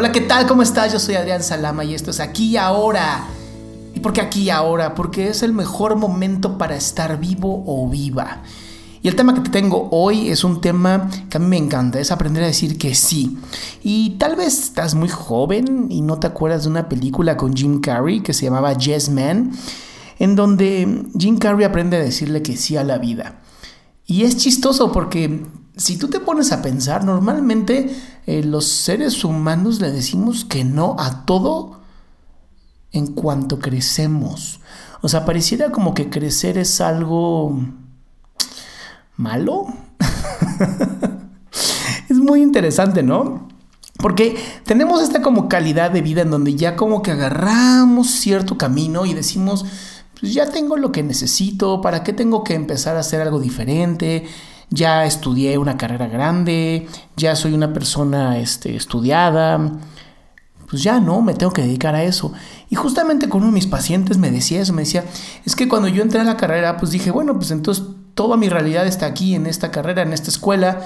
Hola, ¿qué tal? ¿Cómo estás? Yo soy Adrián Salama y esto es Aquí y Ahora. ¿Y por qué aquí y ahora? Porque es el mejor momento para estar vivo o viva. Y el tema que te tengo hoy es un tema que a mí me encanta, es aprender a decir que sí. Y tal vez estás muy joven y no te acuerdas de una película con Jim Carrey que se llamaba Yes Man, en donde Jim Carrey aprende a decirle que sí a la vida. Y es chistoso porque si tú te pones a pensar, normalmente eh, los seres humanos le decimos que no a todo en cuanto crecemos. O sea, pareciera como que crecer es algo malo. es muy interesante, ¿no? Porque tenemos esta como calidad de vida en donde ya como que agarramos cierto camino y decimos, pues ya tengo lo que necesito, ¿para qué tengo que empezar a hacer algo diferente? Ya estudié una carrera grande, ya soy una persona este, estudiada, pues ya no, me tengo que dedicar a eso. Y justamente con uno de mis pacientes me decía eso, me decía, es que cuando yo entré a la carrera, pues dije, bueno, pues entonces toda mi realidad está aquí, en esta carrera, en esta escuela.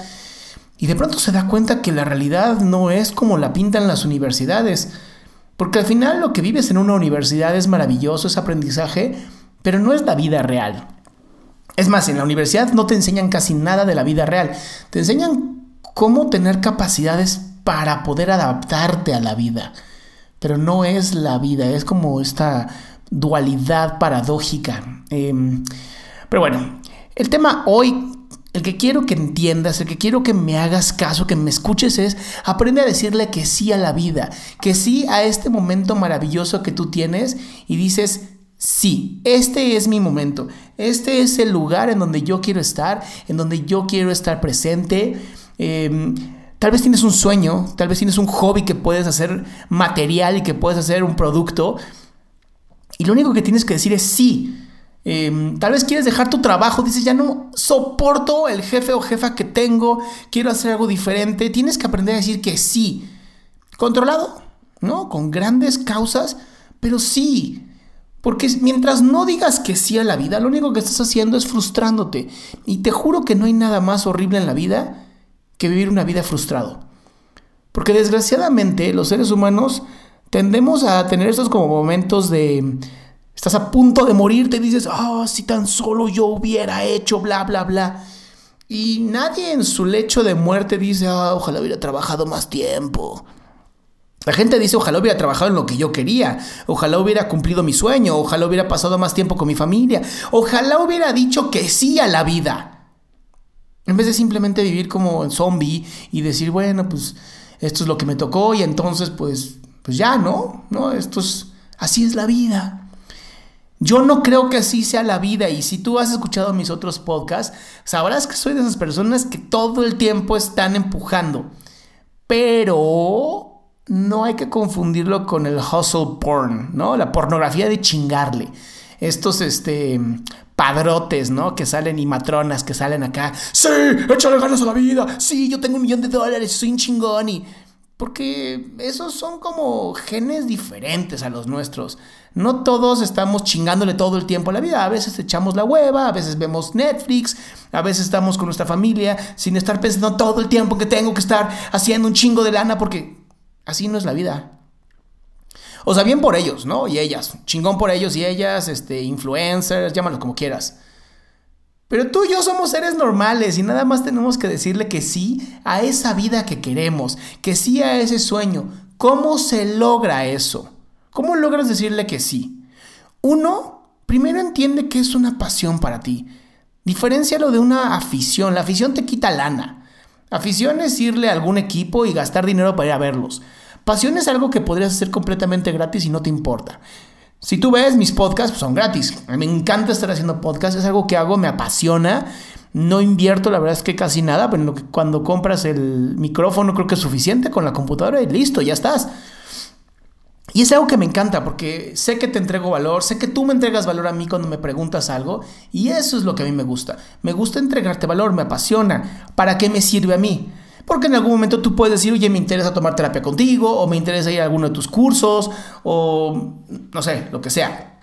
Y de pronto se da cuenta que la realidad no es como la pintan las universidades. Porque al final lo que vives en una universidad es maravilloso, es aprendizaje, pero no es la vida real. Es más, en la universidad no te enseñan casi nada de la vida real. Te enseñan cómo tener capacidades para poder adaptarte a la vida. Pero no es la vida, es como esta dualidad paradójica. Em, pero bueno, el tema hoy, el que quiero que entiendas, el que quiero que me hagas caso, que me escuches es, aprende a decirle que sí a la vida, que sí a este momento maravilloso que tú tienes y dices, Sí, este es mi momento. Este es el lugar en donde yo quiero estar, en donde yo quiero estar presente. Em, tal vez tienes un sueño, tal vez tienes un hobby que puedes hacer material y que puedes hacer un producto. Y lo único que tienes que decir es sí. Em, tal vez quieres dejar tu trabajo, dices, ya no soporto el jefe o jefa que tengo, quiero hacer algo diferente. Tienes que aprender a decir que sí. Controlado, ¿no? Con grandes causas, pero sí. Porque mientras no digas que sí a la vida, lo único que estás haciendo es frustrándote. Y te juro que no hay nada más horrible en la vida que vivir una vida frustrado. Porque desgraciadamente los seres humanos tendemos a tener estos como momentos de... Estás a punto de morir, te dices, ah, si tan solo yo hubiera hecho, bla, bla, bla. Y nadie en su lecho de muerte dice, ah, ojalá hubiera trabajado más tiempo. La gente dice, ojalá hubiera trabajado en lo que yo quería, ojalá hubiera cumplido mi sueño, ojalá hubiera pasado más tiempo con mi familia, ojalá hubiera dicho que sí a la vida. En vez de simplemente vivir como zombie y decir, bueno, pues esto es lo que me tocó y entonces pues, pues ya, ¿no? ¿No? Esto es, así es la vida. Yo no creo que así sea la vida y si tú has escuchado mis otros podcasts, sabrás que soy de esas personas que todo el tiempo están empujando. Pero no hay que confundirlo con el hustle porn, ¿no? La pornografía de chingarle. Estos, este, padrotes, ¿no? Que salen y matronas que salen acá. Sí, échale ganas a la vida. Sí, yo tengo un millón de dólares, soy un chingón y... Porque esos son como genes diferentes a los nuestros. No todos estamos chingándole todo el tiempo a la vida. A veces echamos la hueva, a veces vemos Netflix, a veces estamos con nuestra familia sin estar pensando todo el tiempo que tengo que estar haciendo un chingo de lana porque Así no es la vida. O sea, bien por ellos, ¿no? Y ellas. Chingón por ellos y ellas, este, influencers, llámalo como quieras. Pero tú y yo somos seres normales y nada más tenemos que decirle que sí a esa vida que queremos, que sí a ese sueño. ¿Cómo se logra eso? ¿Cómo logras decirle que sí? Uno, primero entiende que es una pasión para ti. Diferencialo de una afición. La afición te quita lana. Afición es irle a algún equipo y gastar dinero para ir a verlos. Pasión es algo que podrías hacer completamente gratis y no te importa. Si tú ves mis podcasts, pues son gratis. Me encanta estar haciendo podcasts, es algo que hago, me apasiona. No invierto, la verdad es que casi nada, pero cuando compras el micrófono creo que es suficiente con la computadora y listo, ya estás. Y es algo que me encanta porque sé que te entrego valor, sé que tú me entregas valor a mí cuando me preguntas algo y eso es lo que a mí me gusta. Me gusta entregarte valor, me apasiona. ¿Para qué me sirve a mí? Porque en algún momento tú puedes decir, oye, me interesa tomar terapia contigo, o me interesa ir a alguno de tus cursos, o no sé, lo que sea.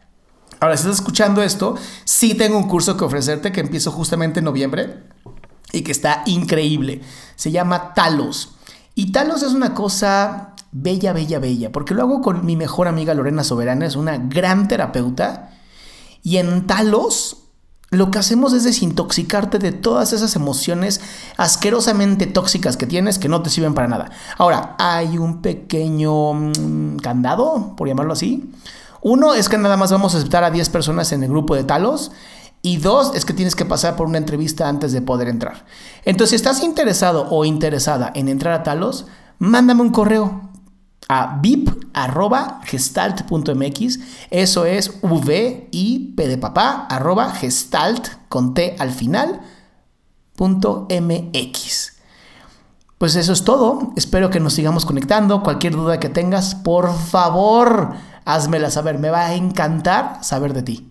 Ahora, si estás escuchando esto, sí tengo un curso que ofrecerte que empiezo justamente en noviembre y que está increíble. Se llama Talos. Y Talos es una cosa bella, bella, bella, porque lo hago con mi mejor amiga Lorena Soberana, es una gran terapeuta. Y en Talos lo que hacemos es desintoxicarte de todas esas emociones asquerosamente tóxicas que tienes que no te sirven para nada. Ahora, hay un pequeño mm, candado, por llamarlo así. Uno es que nada más vamos a aceptar a 10 personas en el grupo de Talos. Y dos, es que tienes que pasar por una entrevista antes de poder entrar. Entonces, si estás interesado o interesada en entrar a Talos, mándame un correo a vip.gestalt.mx. Eso es v i p de papá arroba gestalt con t al final mx. Pues eso es todo. Espero que nos sigamos conectando. Cualquier duda que tengas, por favor, házmela saber. Me va a encantar saber de ti.